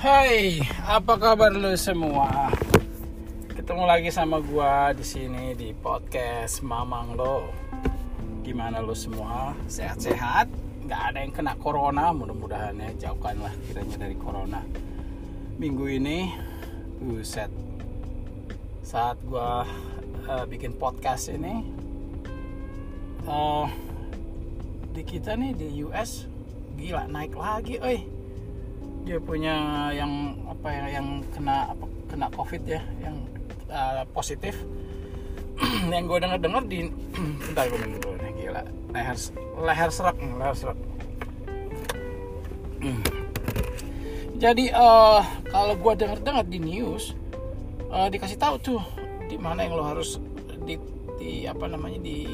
Hai, apa kabar lu semua? Ketemu lagi sama gua di sini di podcast Mamang Lo. Gimana lu semua? Sehat-sehat? Gak ada yang kena corona, mudah-mudahan ya jauhkanlah kiranya dari corona. Minggu ini, buset. Saat gua uh, bikin podcast ini, uh, di kita nih di US gila naik lagi, oi dia punya yang apa ya yang kena apa kena covid ya yang uh, positif. Yang gue denger dengar di bentar gue minum dulu nih gila. Leher leher serak leher serak. Jadi uh, kalau gue denger dengar di news uh, dikasih tahu tuh di mana yang lo harus di, di apa namanya di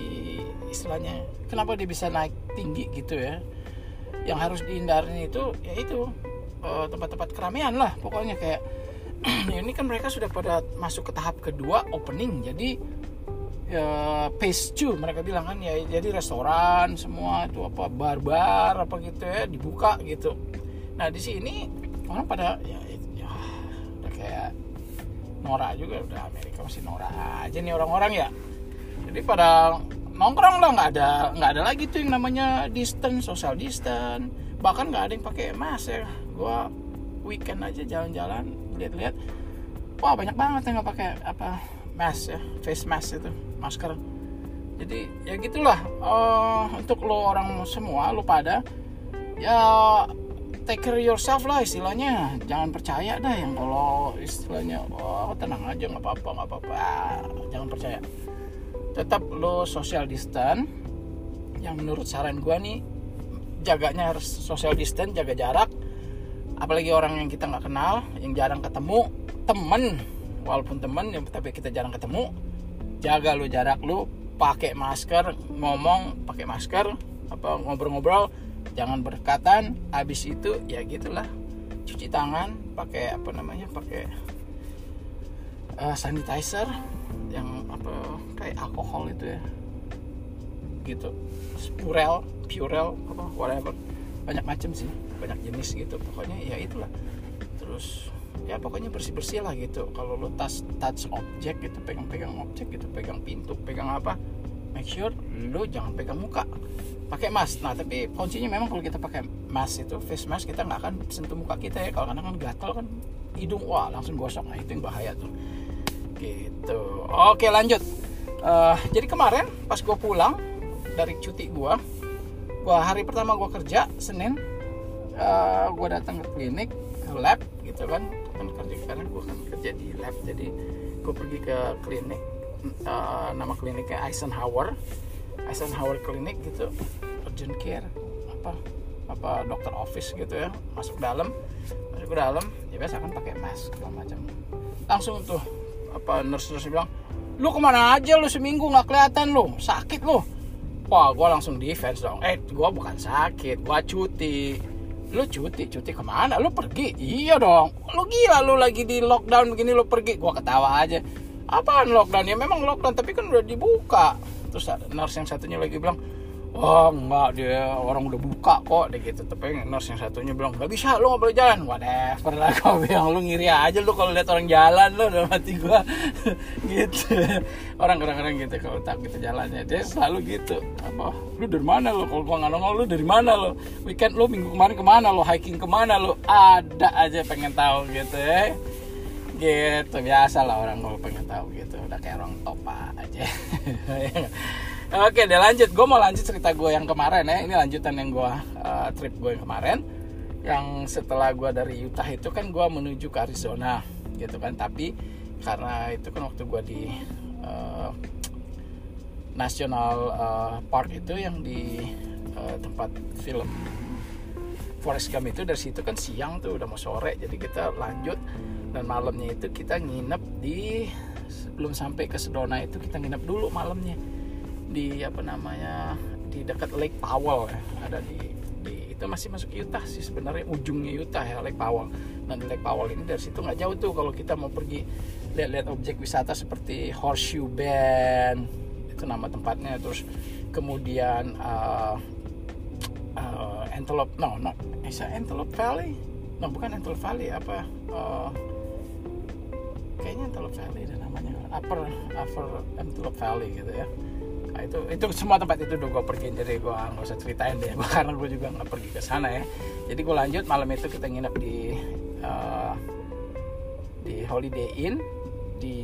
istilahnya kenapa dia bisa naik tinggi gitu ya. Yang harus dihindarin itu ya itu Eh, tempat-tempat keramaian lah pokoknya kayak ini kan mereka sudah pada masuk ke tahap kedua opening jadi ya phase 2 mereka bilang kan ya jadi restoran semua itu apa bar-bar apa gitu ya dibuka gitu. Nah di sini orang pada ya, ya udah kayak Nora juga udah Amerika masih Nora aja nih orang-orang ya. Jadi pada nongkrong lah nggak ada nggak ada lagi tuh yang namanya distance social distance bahkan nggak ada yang pakai mask ya gue weekend aja jalan-jalan lihat-lihat wah banyak banget yang nggak pakai apa mask ya face mask itu masker. Jadi ya gitulah uh, untuk lo orang semua lo pada ya take care yourself lah istilahnya. Jangan percaya dah yang kalau istilahnya wah tenang aja nggak apa-apa nggak apa-apa. Jangan percaya. Tetap lo social distance. Yang menurut saran gue nih jaganya harus social distance jaga jarak apalagi orang yang kita nggak kenal yang jarang ketemu temen. Walaupun temen yang tapi kita jarang ketemu. Jaga lu jarak lu pakai masker ngomong pakai masker apa ngobrol-ngobrol. Jangan berdekatan habis itu ya gitulah. Cuci tangan pakai apa namanya pakai uh, sanitizer yang apa kayak alkohol itu ya. Gitu. Purel purel apa whatever. Banyak macam sih banyak jenis gitu. Pokoknya ya itulah. Terus ya pokoknya bersih bersih lah gitu. Kalau lo touch touch objek gitu pegang pegang objek gitu pegang pintu pegang apa make sure lo jangan pegang muka. Pakai mask. Nah tapi kuncinya memang kalau kita pakai mask itu face mask kita nggak akan sentuh muka kita ya. Kalau kadang kan gatal kan hidung wah langsung gosok nah itu yang bahaya tuh. Gitu. Oke lanjut. Uh, jadi kemarin pas gue pulang dari cuti gue gua hari pertama gue kerja senin uh, eh, gue datang ke klinik ke lab gitu kan. Kan kerja karena gue kan kerja di lab. Jadi gue pergi ke klinik uh, nama kliniknya Eisenhower. Eisenhower klinik gitu. Urgent care apa apa dokter office gitu ya. Masuk dalam masuk ke dalam. Ya biasa kan pakai mask segala macam. Langsung tuh apa nurse nurse bilang lu ke mana aja lu seminggu? Nggak kelihatan lu. Sakit lu. Wah gue langsung defense dong. Eh gue bukan sakit gue cuti lu cuti cuti ke mana? Lu pergi? Iya dong. Lu gila lu lagi di lockdown begini lu pergi. Gua ketawa aja. Apaan lockdown? Ya memang lockdown tapi kan udah dibuka. Terus nurse yang satunya lagi bilang oh enggak dia orang udah buka kok. Deh gitu tapi nurse yang satunya bilang nggak bisa lu nggak boleh jalan. Whatever lah kau bilang lu ngiri aja lu kalau lihat orang jalan lu udah mati gua. Gitu. Orang kadang-kadang gitu kalau tak kita jalannya. Dia selalu gitu. Apa lu dari mana lo kalau gua nggak nongol lu dari mana lo weekend lu minggu kemarin ke mana lo hiking ke mana lo ada aja pengen tahu gitu ya gitu biasa lah orang kalau pengen tahu gitu. Udah kayak orang topa aja Oke, deh lanjut. Gue mau lanjut cerita gue yang kemarin ya. Ini lanjutan yang gue uh, trip gue yang kemarin. Yang setelah gue dari Utah itu kan gue menuju ke Arizona, gitu kan. Tapi karena itu kan waktu gue di uh, National uh, Park itu yang di uh, tempat film Forest Gump itu dari situ kan siang tuh udah mau sore jadi kita lanjut dan malamnya itu kita nginep di sebelum sampai ke Sedona itu kita nginep dulu malamnya di apa namanya di dekat Lake Powell ya ada di, di itu masih masuk Utah sih sebenarnya ujungnya Utah ya Lake Powell. Dan di Lake Powell ini dari situ nggak jauh tuh kalau kita mau pergi lihat-lihat objek wisata seperti Horseshoe Bend itu nama tempatnya. Terus kemudian uh, uh, Antelope no no is Antelope Valley? Nah bukan Antelope Valley apa uh, kayaknya Antelope Valley dan namanya. Upper Upper Antelope Valley gitu ya. nah, itu itu semua tempat itu udah gue pergi jadi gue nggak usah ceritain deh. Karena gue juga nggak pergi ke sana ya. Jadi gue lanjut malam itu kita nginep di uh, di Holiday Inn di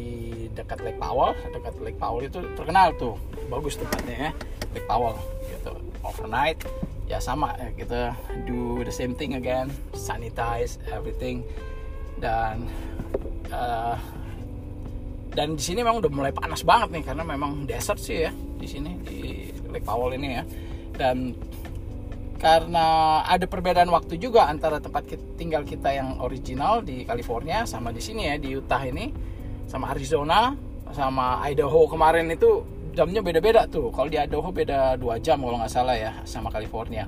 dekat Lake Powell. Dekat Lake Powell itu terkenal tuh bagus tempatnya ya Lake Powell gitu. Overnight ya sama ya kita do the same thing again sanitize everything. Dan uh, dan di sini memang udah mulai panas banget nih karena memang desert sih ya di sini di Lake Powell ini ya. Dan karena ada perbedaan waktu juga antara tempat tinggal kita yang original di California sama di sini ya di Utah ini sama Arizona sama Idaho. Kemarin itu jamnya beda-beda tuh. Kalau di Idaho beda dua jam kalau nggak salah ya sama California.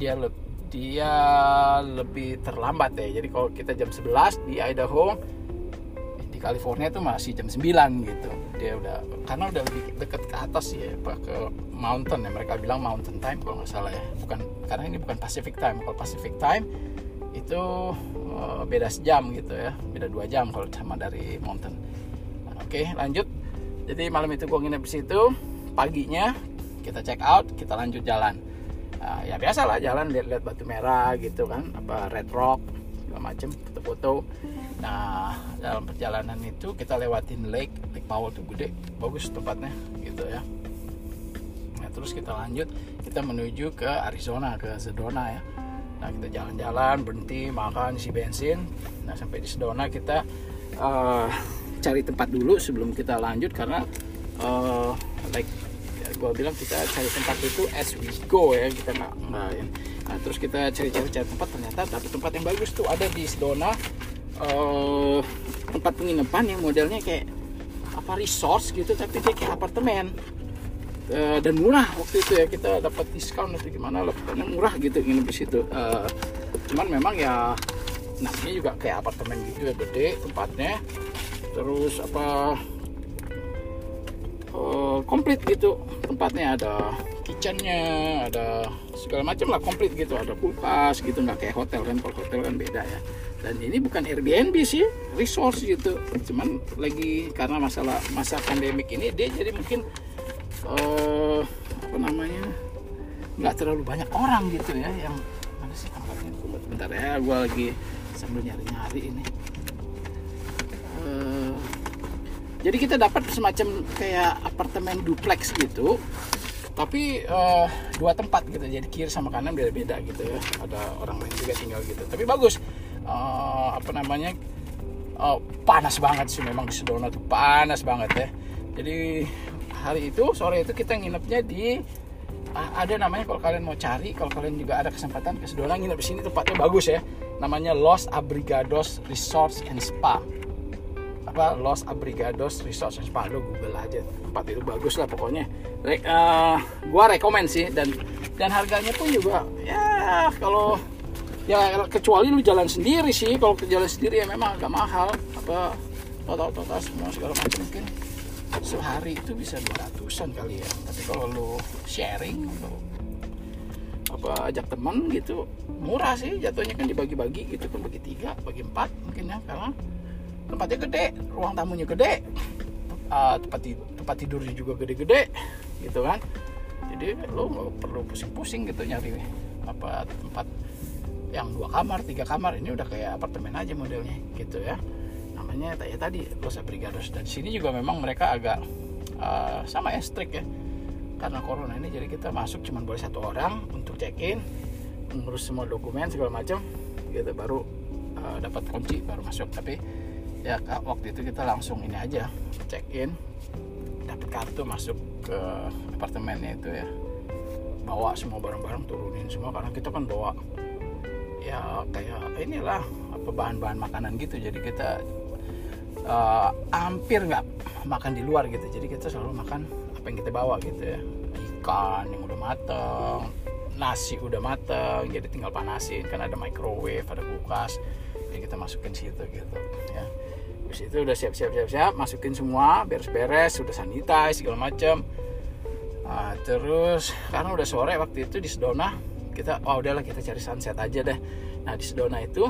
Dia le dia lebih terlambat ya. Jadi kalau kita jam 11 di Idaho California itu masih jam 9 gitu. Dia udah karena udah lebih dekat ke atas ya ke mountain ya. Mereka bilang mountain time kalau nggak salah ya. Bukan karena ini bukan Pacific time. Kalau Pacific time itu uh, beda sejam gitu ya. Beda dua jam kalau sama dari mountain. Oke lanjut. Jadi malam itu gue nginep di situ. Paginya kita check out kita lanjut jalan. Uh, ya biasa lah jalan lihat-lihat batu merah gitu kan apa red rock segala macem foto-foto nah dalam perjalanan itu kita lewatin lake lake Powell tuh gede bagus tempatnya gitu ya. Terus kita lanjut kita menuju ke Arizona ke Sedona ya. Nah kita jalan-jalan berhenti makan isi bensin. Nah sampai di Sedona kita uh, cari tempat dulu sebelum kita lanjut karena uh, like gue bilang kita cari tempat itu as we go ya kita nggak nggak ya. nah terus kita cari-cari cari tempat ternyata tapi tempat yang bagus tuh ada di Sedona uh, tempat penginapan yang modelnya kayak apa resource gitu tapi dia kayak apartemen. Uh, dan murah waktu itu ya kita dapat diskon atau gimana lah pokoknya murah gitu nginep di situ. Uh, cuman memang ya namanya juga kayak apartemen gitu ya gede tempatnya. Terus apa uh, komplit gitu tempatnya. Ada kitchennya ada segala macam lah komplit gitu. Ada kulkas gitu nggak kayak hotel kan kalau hotel kan beda ya dan ini bukan Airbnb sih resource gitu. Cuman lagi karena masalah masa pandemik ini dia jadi mungkin uh, apa namanya nggak terlalu banyak orang gitu ya yang mana sih tempatnya? Bentar ya gue lagi sambil nyari-nyari ini. Uh, jadi kita dapat semacam kayak apartemen duplex gitu. Tapi uh, dua tempat gitu jadi kiri sama kanan beda-beda gitu ya. Ada orang lain juga tinggal gitu. Tapi bagus uh, apa namanya? Uh, panas banget sih memang di Sedona tuh. Panas banget ya. Jadi hari itu sore itu kita nginepnya di ada namanya kalau kalian mau cari kalau kalian juga ada kesempatan ke Sedona nginep di sini tempatnya bagus ya. Namanya Los Abrigados Resorts and Spa. Apa? Los Abrigados Resorts and Spa. Lo google aja tempat itu bagus lah pokoknya. Re uh, gua rekomend sih dan dan harganya pun juga ya kalau ya kecuali lu jalan sendiri sih. Kalau jalan sendiri ya memang agak mahal. Apa total total semua segala macam. Mungkin sehari itu bisa 200an kali ya. Tapi kalau lu sharing atau apa ajak teman gitu murah sih. Jatuhnya kan dibagi-bagi gitu kan. Bagi tiga bagi empat mungkin ya. Karena tempatnya gede ruang tamunya gede uh, tempat tempat tidurnya juga gede-gede gitu kan. Jadi lo nggak perlu pusing-pusing gitu nyari apa tempat yang dua kamar tiga kamar ini udah kayak apartemen aja modelnya gitu ya. Namanya ya tadi Los Abrigados dan sini juga memang mereka agak uh, sama ya strict ya. Karena corona ini jadi kita masuk cuma boleh satu orang untuk check in mengurus semua dokumen segala macam. Gitu baru uh, dapat kunci baru masuk. Tapi ya waktu itu kita langsung ini aja check in dapat kartu masuk ke apartemennya itu ya. Bawa semua barang-barang turunin semua karena kita kan bawa ya kayak inilah apa bahan-bahan makanan gitu. Jadi kita uh, hampir nggak makan di luar gitu. Jadi kita selalu makan apa yang kita bawa gitu ya. Ikan yang udah mateng nasi udah mateng jadi tinggal panasin. Kan ada microwave ada kulkas. Jadi kita masukin situ gitu ya. Terus itu udah siap-siap siap-siap masukin semua beres-beres sudah sanitize segala macam nah, terus karena udah sore waktu itu di Sedona kita oh udahlah kita cari sunset aja deh. Nah di Sedona itu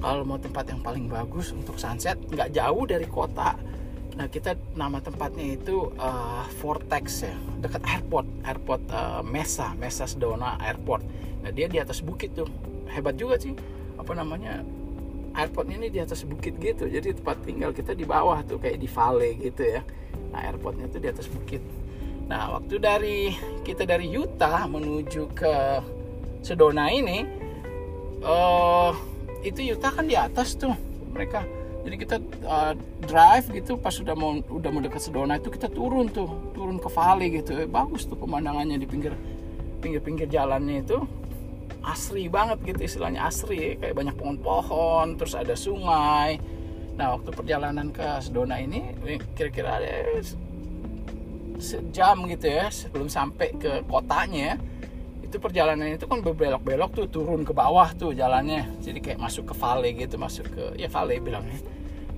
kalau mau tempat yang paling bagus untuk sunset nggak jauh dari kota. Nah kita nama tempatnya itu uh, Vortex ya dekat airport airport uh, Mesa Mesa Sedona Airport. Nah dia di atas bukit tuh. Hebat juga sih apa namanya airportnya ini di atas bukit gitu. Jadi tempat tinggal kita di bawah tuh kayak di valley gitu ya. Nah airportnya tuh di atas bukit nah waktu dari kita dari Utah menuju ke Sedona ini uh, itu Utah kan di atas tuh mereka. Jadi kita uh, drive gitu pas sudah mau udah mau dekat Sedona itu kita turun tuh turun ke valley gitu. Eh, bagus tuh pemandangannya di pinggir pinggir-pinggir jalannya itu. Asri banget gitu istilahnya asri. Kayak banyak pohon-pohon terus ada sungai. Nah waktu perjalanan ke Sedona ini kira-kira ada sejam gitu ya sebelum sampai ke kotanya itu perjalanan itu kan berbelok-belok tuh turun ke bawah tuh jalannya. Jadi kayak masuk ke valley gitu masuk ke ya valley bilangnya.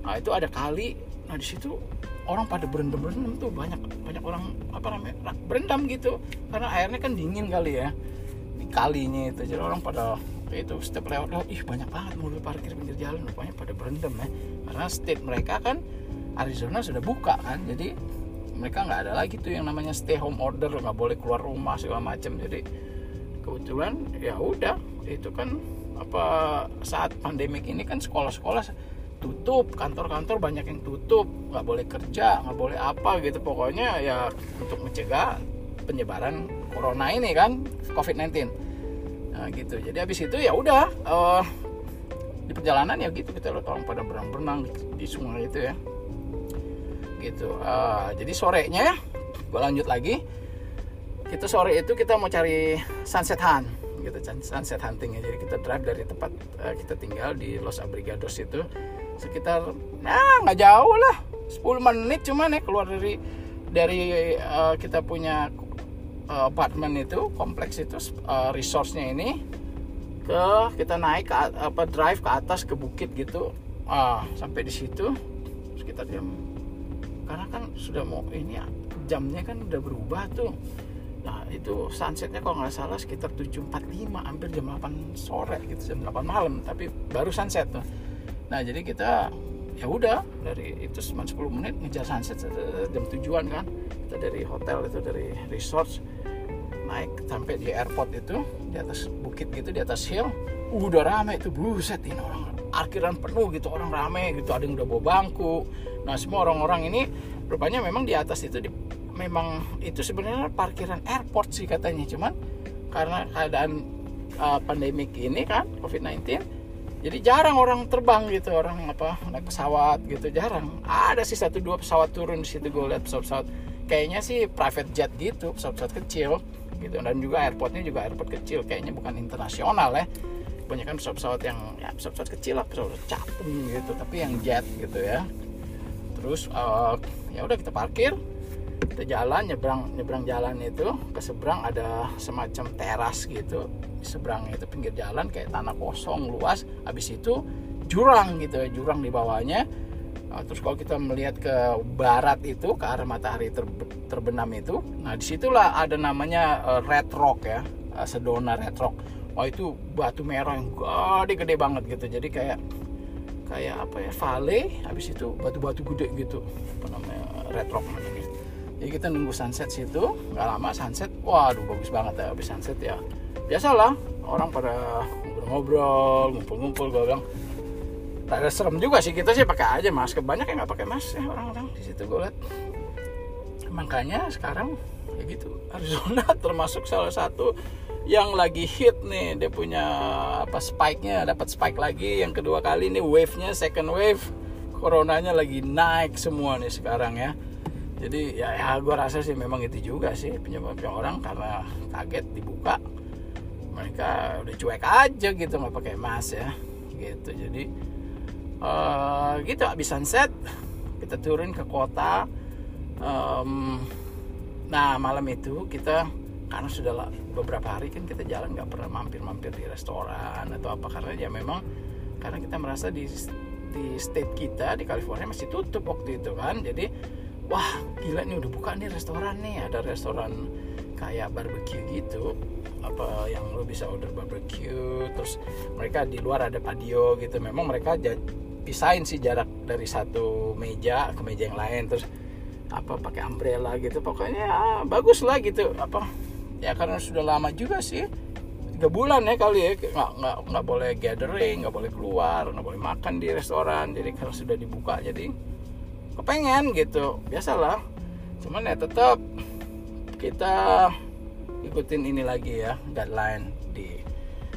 Nah itu ada kali nah di situ orang pada berendam berendam tuh banyak banyak orang apa namanya berendam gitu. Karena airnya kan dingin kali ya di kalinya itu. Jadi orang pada itu setiap lewat lewat ih banyak banget mobil parkir pinggir jalan rupanya pada berendam ya. Karena state mereka kan Arizona sudah buka kan jadi mereka nggak ada lagi tuh yang namanya stay home order nggak boleh keluar rumah segala macam jadi kebetulan ya udah itu kan apa saat pandemik ini kan sekolah-sekolah tutup kantor-kantor banyak yang tutup nggak boleh kerja nggak boleh apa gitu. Pokoknya ya untuk mencegah penyebaran corona ini kan covid-19 nah gitu. Jadi habis itu ya udah uh, di perjalanan ya gitu kita lihat orang pada berenang-berenang di sungai itu ya gitu. Uh, jadi sorenya gue lanjut lagi. Itu sore itu kita mau cari sunset hunt gitu sunset hunting ya. Jadi kita drive dari tempat uh, kita tinggal di Los Abrigados itu sekitar nah nggak jauh lah. 10 menit cuman ya keluar dari dari uh, kita punya uh, apartemen itu kompleks itu uh, resource-nya ini. Ke kita naik ke apa drive ke atas ke bukit gitu. Uh, sampai di situ sekitar jam karena kan sudah mau ini ya jamnya kan udah berubah tuh. Nah itu sunsetnya kalau nggak salah sekitar 7.45 hampir jam 8 sore gitu jam 8 malam tapi baru sunset tuh. Nah jadi kita ya udah dari itu cuma 10 menit ngejar sunset jam tujuan kan. Kita dari hotel itu dari resort naik sampai di airport itu di atas bukit gitu di atas hill. Udah rame itu buset ini orang parkiran penuh gitu orang rame gitu ada yang udah bawa bangku. Nah semua orang-orang ini rupanya memang di atas itu di memang itu sebenarnya parkiran airport sih katanya. Cuman karena keadaan uh, pandemik ini kan COVID-19 jadi jarang orang terbang gitu orang apa naik pesawat gitu jarang. Ada sih satu dua pesawat turun di situ gue lihat pesawat-pesawat. Kayaknya sih private jet gitu pesawat-pesawat kecil gitu dan juga airportnya juga airport kecil kayaknya bukan internasional ya banyak kan pesawat-pesawat yang ya pesawat-pesawat kecil lah pesawat capung gitu tapi yang jet gitu ya. Terus uh, ya udah kita parkir kita jalan nyebrang nyebrang jalan itu ke seberang ada semacam teras gitu. Seberang itu pinggir jalan kayak tanah kosong luas. Habis itu jurang gitu ya jurang di bawahnya. Nah, terus kalau kita melihat ke barat itu ke arah matahari ter, terbenam itu nah di situlah ada namanya uh, red rock ya uh, sedona red rock oh itu batu merah yang gede-gede banget gitu. Jadi kayak kayak apa ya valley habis itu batu-batu gede gitu. Apa namanya red rock namanya jadi kita nunggu sunset situ nggak lama sunset waduh bagus banget ya habis sunset ya. Biasalah orang pada ngobrol-ngobrol ngumpul-ngumpul gue bilang ada serem juga sih kita sih pakai aja masker. Banyak yang nggak pakai masker ya orang-orang di situ gue lihat. Makanya sekarang ya gitu Arizona termasuk salah satu yang lagi hit nih dia punya apa spike-nya dapat spike lagi. Yang kedua kali nih wave-nya second wave. Coronanya lagi naik semua nih sekarang ya. Jadi ya, ya gue rasa sih memang itu juga sih penyebabnya orang karena kaget dibuka. Mereka udah cuek aja gitu nggak pakai emas ya. Gitu jadi uh, gitu abis sunset kita turun ke kota. Um, nah malam itu kita karena sudah beberapa hari kan kita jalan nggak pernah mampir-mampir di restoran atau apa karena ya memang karena kita merasa di di state kita di California masih tutup waktu itu kan. Jadi wah gila nih udah buka nih restoran nih. Ada restoran kayak barbecue gitu apa yang lo bisa order barbecue terus mereka di luar ada patio gitu. Memang mereka pisahin sih jarak dari satu meja ke meja yang lain terus apa pakai umbrella gitu. Pokoknya ah, bagus lah gitu apa ya karena sudah lama juga sih. Tiga bulan ya kali ya nggak nggak nggak boleh gathering nggak boleh keluar nggak boleh makan di restoran jadi karena sudah dibuka jadi kepengen gitu. Biasalah. Cuman ya tetap kita ikutin ini lagi ya guideline di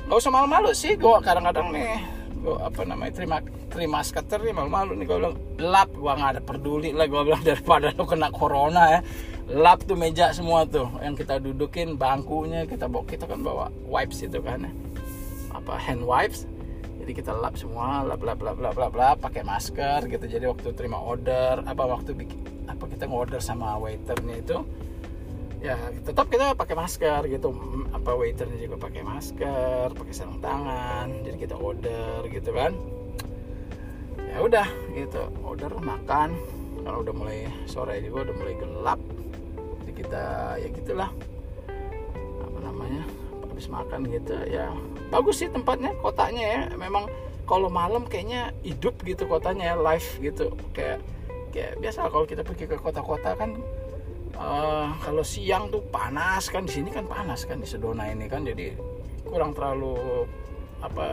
nggak usah malu-malu sih gue kadang-kadang nih gue apa namanya terima terima skater nih malu-malu nih. Gue bilang lap gue nggak ada peduli lah gue bilang daripada lo kena corona ya lap tuh meja semua tuh. Yang kita dudukin bangkunya kita bawa kita kan bawa wipes itu kan ya. apa hand wipes. Jadi kita lap semua lap lap lap lap lap lap pakai masker gitu. Jadi waktu terima order apa waktu bikin apa kita ngorder sama waiternya itu ya tetap kita pakai masker gitu. Apa waiternya juga pakai masker pakai sarung tangan jadi kita order gitu kan. Ya udah gitu order makan. Kalau udah mulai sore juga udah mulai gelap kita ya gitulah. Apa namanya habis makan gitu ya. Bagus sih tempatnya kotanya ya. Memang kalau malam kayaknya hidup gitu kotanya ya live gitu. Kayak kayak biasa kalau kita pergi ke kota-kota kan uh, kalau siang tuh panas kan di sini kan panas kan di Sedona ini kan. Jadi kurang terlalu apa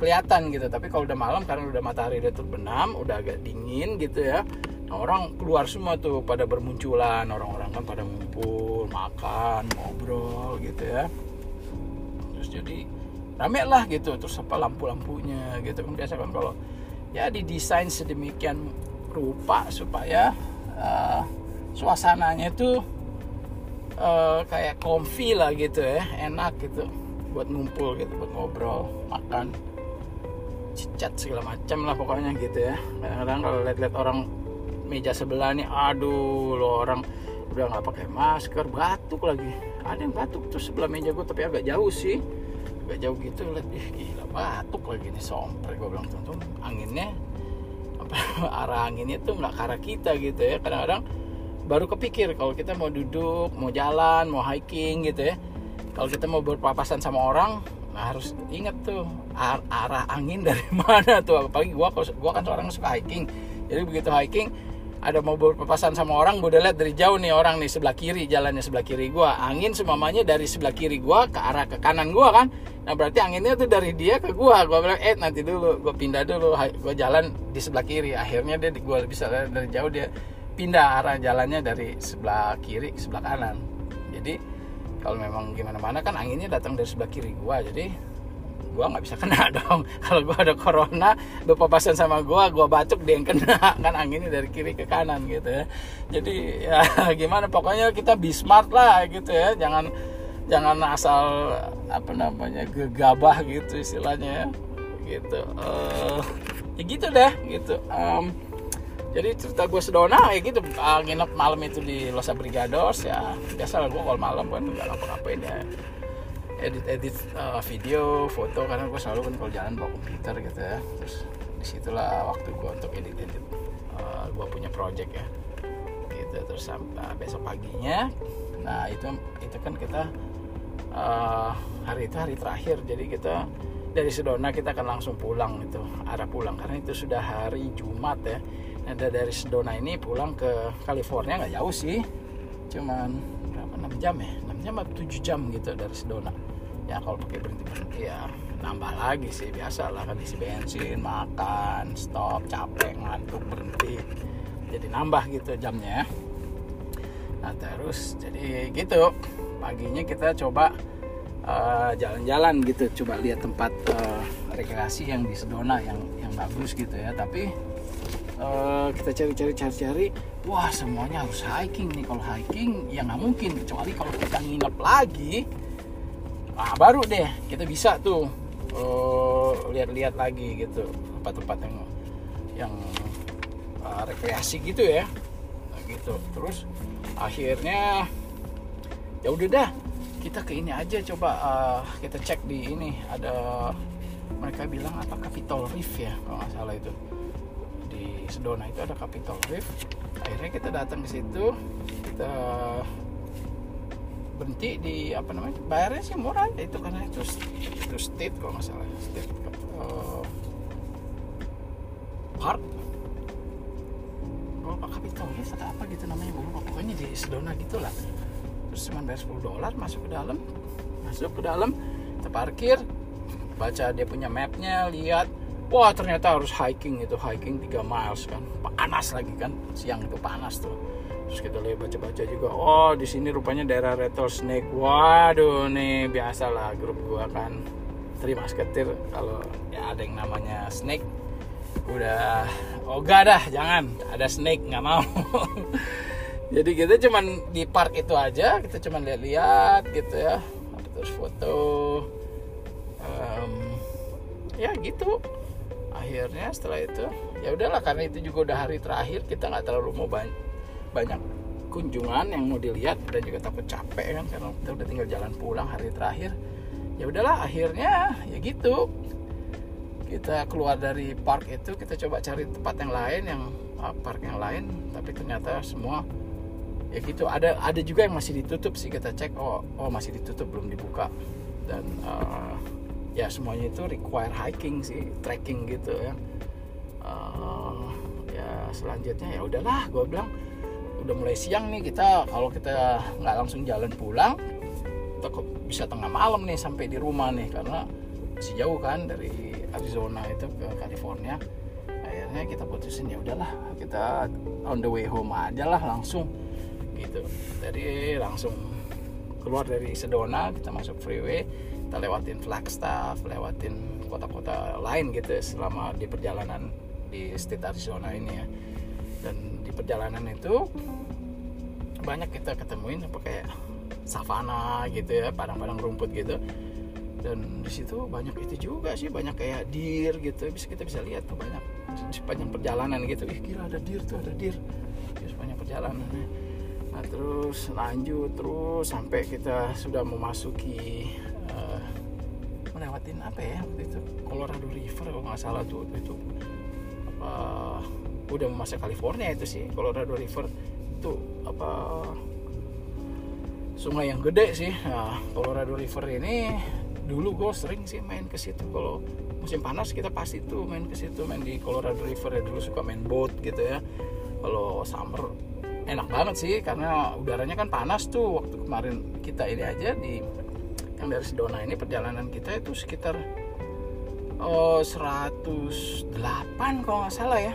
kelihatan gitu. Tapi kalau udah malam karena udah matahari udah terbenam udah agak dingin gitu ya orang keluar semua tuh pada bermunculan orang-orang kan pada ngumpul makan ngobrol gitu ya. Terus jadi rame lah gitu terus apa lampu-lampunya gitu. Kan biasa kan kalau ya didesain sedemikian rupa supaya uh, suasananya tuh uh, kayak comfy lah gitu ya enak gitu buat ngumpul gitu buat ngobrol makan cicat segala macam lah pokoknya gitu ya. Kadang-kadang kalau lihat-lihat orang meja sebelah nih aduh lo orang udah nggak pakai masker batuk lagi. Ada yang batuk terus sebelah meja gue tapi agak jauh sih. Agak jauh gitu lihat ih gila batuk lagi nih somper gue bilang tuh anginnya apa arah anginnya tuh nggak ke arah kita gitu ya. Kadang-kadang baru kepikir kalau kita mau duduk mau jalan mau hiking gitu ya. Kalau kita mau berpapasan sama orang nah harus inget tuh ar arah angin dari mana tuh. Apalagi gua gua kan seorang suka hiking. Jadi begitu hiking ada mau berpapasan sama orang gue udah lihat dari jauh nih orang nih sebelah kiri jalannya sebelah kiri gua. Angin semamanya dari sebelah kiri gua ke arah ke kanan gua kan? Nah berarti anginnya tuh dari dia ke gua. Gua bilang eh nanti dulu gua pindah dulu gua jalan di sebelah kiri. Akhirnya dia gua bisa dari jauh dia pindah arah jalannya dari sebelah kiri ke sebelah kanan. Jadi kalau memang gimana mana kan anginnya datang dari sebelah kiri gua. Jadi gua nggak bisa kena dong. Kalau gua ada corona berpapasan sama gua gua batuk dia yang kena. Kan anginnya dari kiri ke kanan gitu ya. Jadi ya gimana? Pokoknya kita be smart lah gitu ya. Jangan jangan asal apa namanya gegabah gitu istilahnya ya. Gitu. Uh, ya gitu deh gitu. Um, jadi cerita gue sedona ya gitu. Uh, nginep malam itu di Losa Brigados ya. Biasa lah gue kalau malam kan nggak ngapa-ngapain ya edit edit uh, video foto. Karena gue selalu kan kalau jalan bawa komputer gitu ya. Terus di situlah waktu gue untuk edit edit uh, gue punya project ya. Gitu terus sampai besok paginya. Nah itu itu kan kita uh, hari itu hari terakhir. Jadi kita dari Sedona kita akan langsung pulang itu arah pulang. Karena itu sudah hari Jumat ya. Ada dari Sedona ini pulang ke California nggak jauh sih. Cuman berapa? 6 jam ya 6 jam atau 7 jam gitu dari Sedona ya kalau pakai berhenti berhenti ya nambah lagi sih biasa lah kan isi bensin makan stop capek ngantuk berhenti. Jadi nambah gitu jamnya. Nah terus jadi gitu. Paginya kita coba eh, jalan-jalan uh, gitu coba lihat tempat uh, rekreasi yang di Sedona yang yang bagus gitu ya. Tapi uh, kita cari-cari cari-cari. Wah semuanya harus hiking nih. Kalau hiking ya nggak mungkin. Kecuali kalau kita nginep lagi. Nah baru deh. Kita bisa tuh uh, lihat-lihat lagi gitu tempat-tempat yang yang uh, rekreasi gitu ya. Nah, gitu. Terus akhirnya ya udah dah. Kita ke ini aja coba uh, kita cek di ini. Ada mereka bilang apa? Capitol Reef ya kalau nggak salah itu Sedona itu ada Capitol Reef. Akhirnya kita datang ke situ kita berhenti di apa namanya bayarnya sih murah itu karena itu itu state kalau nggak salah state uh, park. Oh pak kapitalis atau apa gitu namanya lupa. Pokoknya di Sedona gitu lah terus cuma bayar 10 dolar masuk ke dalam masuk ke dalam kita parkir baca dia punya mapnya lihat wah ternyata harus hiking itu hiking 3 miles kan. Panas lagi kan siang itu panas tuh. Terus kita lihat baca-baca juga oh di sini rupanya daerah rattlesnake. Waduh nih biasalah grup gua kan. Terima seketir kalau ya ada yang namanya snake. Udah oh gak dah jangan. Ada snake nggak mau. Jadi kita cuman di park itu aja kita cuman lihat-lihat gitu ya. Terus foto. Um, ya gitu akhirnya setelah itu ya udahlah karena itu juga udah hari terakhir kita nggak terlalu mau banyak banyak kunjungan yang mau dilihat dan juga takut capek kan karena kita udah tinggal jalan pulang hari terakhir. Ya udahlah akhirnya ya gitu. Kita keluar dari park itu kita coba cari tempat yang lain yang uh, park yang lain tapi ternyata semua ya gitu. Ada ada juga yang masih ditutup sih kita cek oh oh masih ditutup belum dibuka. Dan uh, ya semuanya itu require hiking sih trekking gitu ya. Uh, ya selanjutnya ya udahlah gue bilang udah mulai siang nih kita kalau kita nggak langsung jalan pulang kita bisa tengah malam nih sampai di rumah nih. Karena masih jauh kan dari Arizona itu ke California akhirnya kita putusin ya udahlah kita on the way home aja lah langsung gitu. Jadi langsung keluar dari Sedona kita masuk freeway kita lewatin Flagstaff lewatin kota-kota lain gitu selama di perjalanan di state Arizona ini ya. Dan di perjalanan itu banyak kita ketemuin apa kayak savana gitu ya padang-padang rumput gitu. Dan di situ banyak itu juga sih banyak kayak deer gitu. Bisa kita bisa lihat tuh banyak sepanjang perjalanan gitu. Ih kira ada deer tuh ada deer. Di sepanjang perjalanan. Nah terus lanjut terus sampai kita sudah memasuki uh, melewatin apa ya waktu itu? Colorado River kalau nggak salah tuh itu. Apa udah masuk California itu sih Colorado River. Itu apa sungai yang gede sih. Nah Colorado River ini dulu gue sering sih main ke situ. Kalau musim panas kita pasti tuh main ke situ main di Colorado River ya. Dulu suka main boat gitu ya. Kalau summer enak banget sih karena udaranya kan panas tuh waktu kemarin kita ini aja di yang dari Sedona ini perjalanan kita itu sekitar oh, 108 kalau nggak salah ya.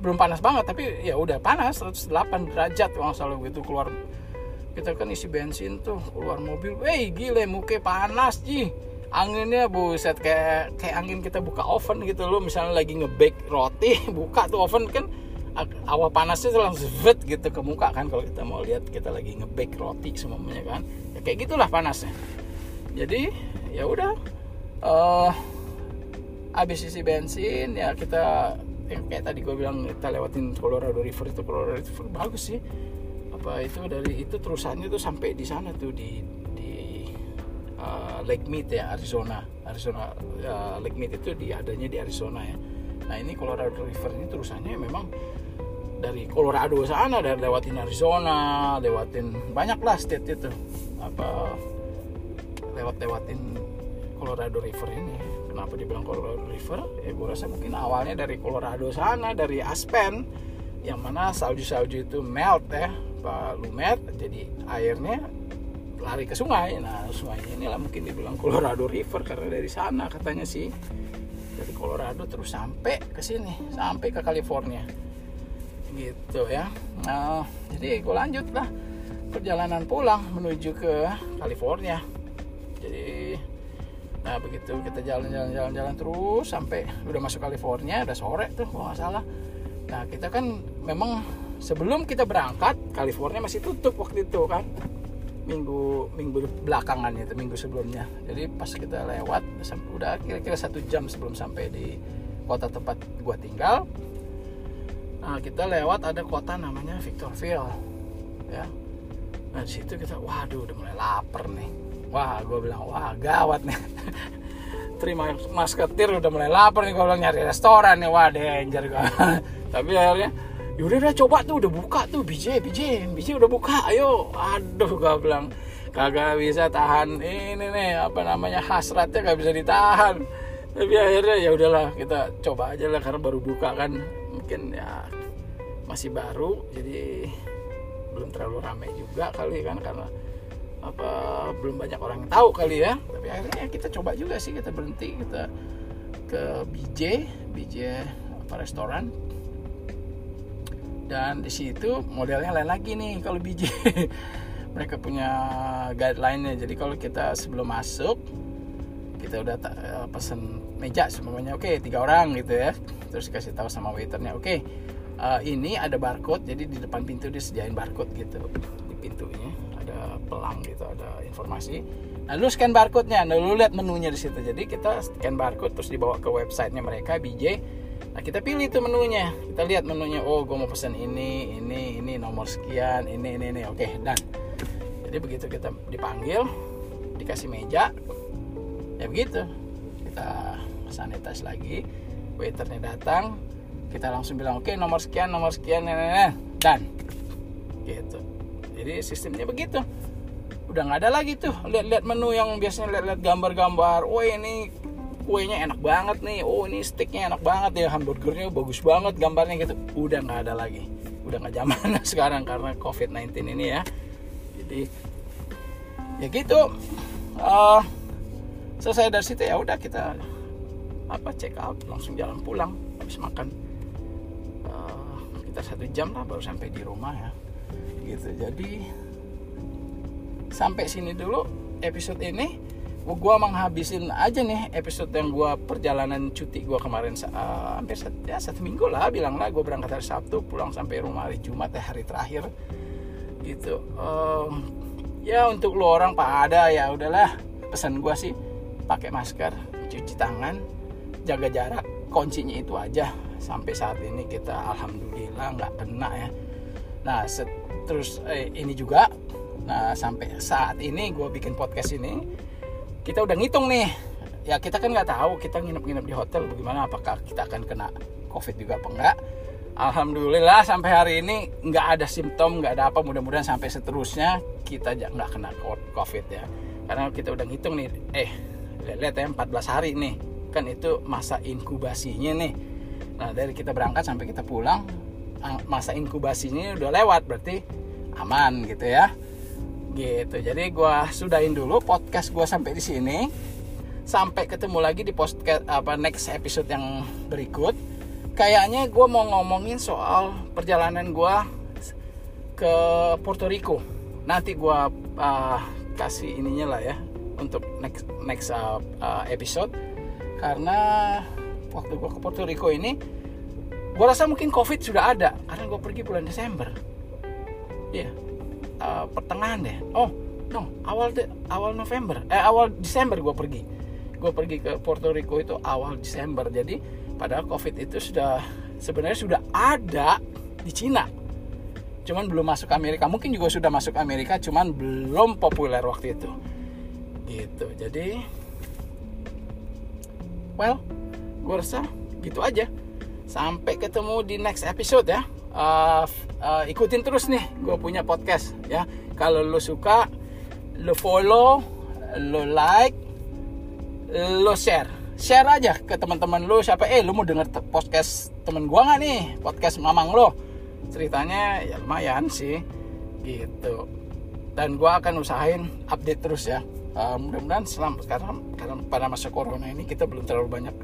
Belum panas banget tapi ya udah panas 108 derajat kalau nggak salah gitu keluar. Kita kan isi bensin tuh keluar mobil, wey gile muka panas ji. Anginnya buset kayak kayak angin kita buka oven gitu loh. Misalnya lagi ngebake roti buka tuh oven kan awal panasnya tuh langsung vet gitu ke muka kan. Kalau kita mau lihat kita lagi ngebake roti semuanya kan ya kayak gitulah panasnya jadi ya udah. Uh, habis isi bensin ya kita yang kayak tadi gue bilang kita lewatin Colorado River itu. Colorado River bagus sih. Apa itu dari itu terusannya tuh sampai di sana tuh di di uh, Lake Mead ya Arizona. Arizona uh, Lake Mead itu di adanya di Arizona ya. Nah ini Colorado River ini terusannya memang dari Colorado sana dari lewatin Arizona lewatin banyak lah state itu apa lewat lewatin Colorado River ini. Kenapa dibilang Colorado River? Ya gue rasa mungkin awalnya dari Colorado sana dari Aspen yang mana salju-salju itu melt ya lumet jadi airnya lari ke sungai. Nah sungai ini lah mungkin dibilang Colorado River karena dari sana katanya sih. Dari Colorado terus sampai ke sini sampai ke California. Gitu ya. Nah jadi gue lanjut lah perjalanan pulang menuju ke California jadi nah begitu kita jalan-jalan jalan-jalan terus sampai udah masuk California udah sore tuh kalau nggak salah. Nah kita kan memang sebelum kita berangkat California masih tutup waktu itu kan. Minggu minggu belakangan itu minggu sebelumnya. Jadi pas kita lewat udah kira-kira satu jam sebelum sampai di kota tempat gua tinggal nah kita lewat ada kota namanya Victorville ya. Nah di situ kita waduh udah mulai lapar nih wah gue bilang wah gawat nih. Terima masketir udah mulai lapar nih gue bilang nyari restoran nih. Wah danger gue tapi akhirnya yaudah udah coba tuh udah buka tuh BJ BJ BJ udah buka ayo. Aduh gue bilang kagak bisa tahan ini nih apa namanya hasratnya gak bisa ditahan. Tapi akhirnya ya udahlah kita coba aja lah karena baru buka kan mungkin ya masih baru jadi belum terlalu ramai juga kali kan karena apa belum banyak orang tahu kali ya. Tapi akhirnya kita coba juga sih kita berhenti kita ke BJ BJ apa restoran. Dan di situ modelnya lain lagi nih kalau BJ mereka punya guideline-nya. Jadi kalau kita sebelum masuk kita udah uh, pesen meja semuanya oke okay, tiga orang gitu ya. Terus kasih tahu sama waiternya oke okay, uh, eh, ini ada barcode jadi di depan pintu disediain barcode gitu di pintunya pelang gitu ada informasi. Nah lu scan barcode-nya. Nah lu lihat menunya di situ. Jadi kita scan barcode terus dibawa ke websitenya mereka BJ Nah kita pilih tuh menunya, kita lihat menunya. Oh, gue mau pesan ini, ini, ini nomor sekian, ini, ini, ini. Oke, dan jadi begitu kita dipanggil, dikasih meja, ya begitu. Kita sanitize lagi waiternya datang kita langsung bilang oke okay, nomor sekian nomor sekian nenek dan gitu. Jadi sistemnya begitu udah nggak ada lagi tuh. Lihat-lihat menu yang biasanya lihat-lihat gambar-gambar. Oh ini kuenya enak banget nih. Oh ini steaknya enak banget ya. Hamburgernya bagus banget gambarnya gitu. Udah nggak ada lagi. Udah nggak zaman sekarang karena covid 19 ini ya. Jadi ya gitu. Uh, selesai dari situ ya udah kita apa check out langsung jalan pulang habis makan. Uh, kita satu jam lah baru sampai di rumah ya. Gitu. Jadi sampai sini dulu episode ini. Gua menghabisin aja nih episode yang gua perjalanan cuti gua kemarin uh, hampir satu, ya satu minggu lah bilang lah. Gue berangkat hari Sabtu pulang sampai rumah hari Jumat ya hari terakhir. Gitu. Um, ya untuk lo orang pak ada. Ya udahlah. Pesan gua sih pakai masker cuci tangan jaga jarak. Kuncinya itu aja. Sampai saat ini kita alhamdulillah nggak kena ya. Nah terus eh, ini juga nah sampai saat ini gue bikin podcast ini kita udah ngitung nih. Ya kita kan nggak tahu kita nginep-nginep di hotel bagaimana apakah kita akan kena covid juga apa enggak Alhamdulillah sampai hari ini nggak ada simptom nggak ada apa. Mudah-mudahan sampai seterusnya kita nggak kena covid ya. Karena kita udah ngitung nih eh lihat ya 14 hari nih. Kan itu masa inkubasinya nih. Nah dari kita berangkat sampai kita pulang masa inkubasinya udah lewat berarti aman gitu ya gitu. Jadi gue sudahin dulu podcast gue sampai di sini. Sampai ketemu lagi di podcast apa next episode yang berikut. Kayaknya gue mau ngomongin soal perjalanan gue ke Puerto Rico. Nanti gue uh, kasih ininya lah ya untuk next next uh, episode. Karena waktu gue ke Puerto Rico ini gue rasa mungkin covid sudah ada. Karena gue pergi bulan Desember. Iya. yeah. Uh, pertengahan deh. Oh no awal de, awal November. Eh awal Desember gue pergi. Gue pergi ke Puerto Rico itu awal Desember. Jadi padahal covid itu sudah sebenarnya sudah ada di Cina. Cuman belum masuk Amerika. Mungkin juga sudah masuk Amerika cuman belum populer waktu itu. Gitu. Jadi well gue rasa gitu aja. Sampai ketemu di next episode ya. Uh, uh, ikutin terus nih gue punya podcast ya. Kalau lo suka lo follow lo like lo share. Share aja ke teman-teman lo siapa eh lo mau denger podcast temen gue nggak nih? Podcast mamang lo ceritanya ya lumayan sih gitu. Dan gue akan usahain update terus ya. Uh, mudah-mudahan selama sekarang karena pada masa corona ini kita belum terlalu banyak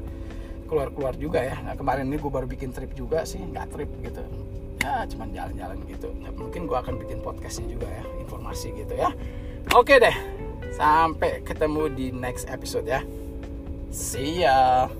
keluar-keluar juga ya. Nah, kemarin ini gue baru bikin trip juga sih nggak trip gitu ya cuman jalan-jalan gitu. Ya, mungkin gue akan bikin podcastnya juga ya informasi gitu ya. Oke deh sampai ketemu di next episode ya. See ya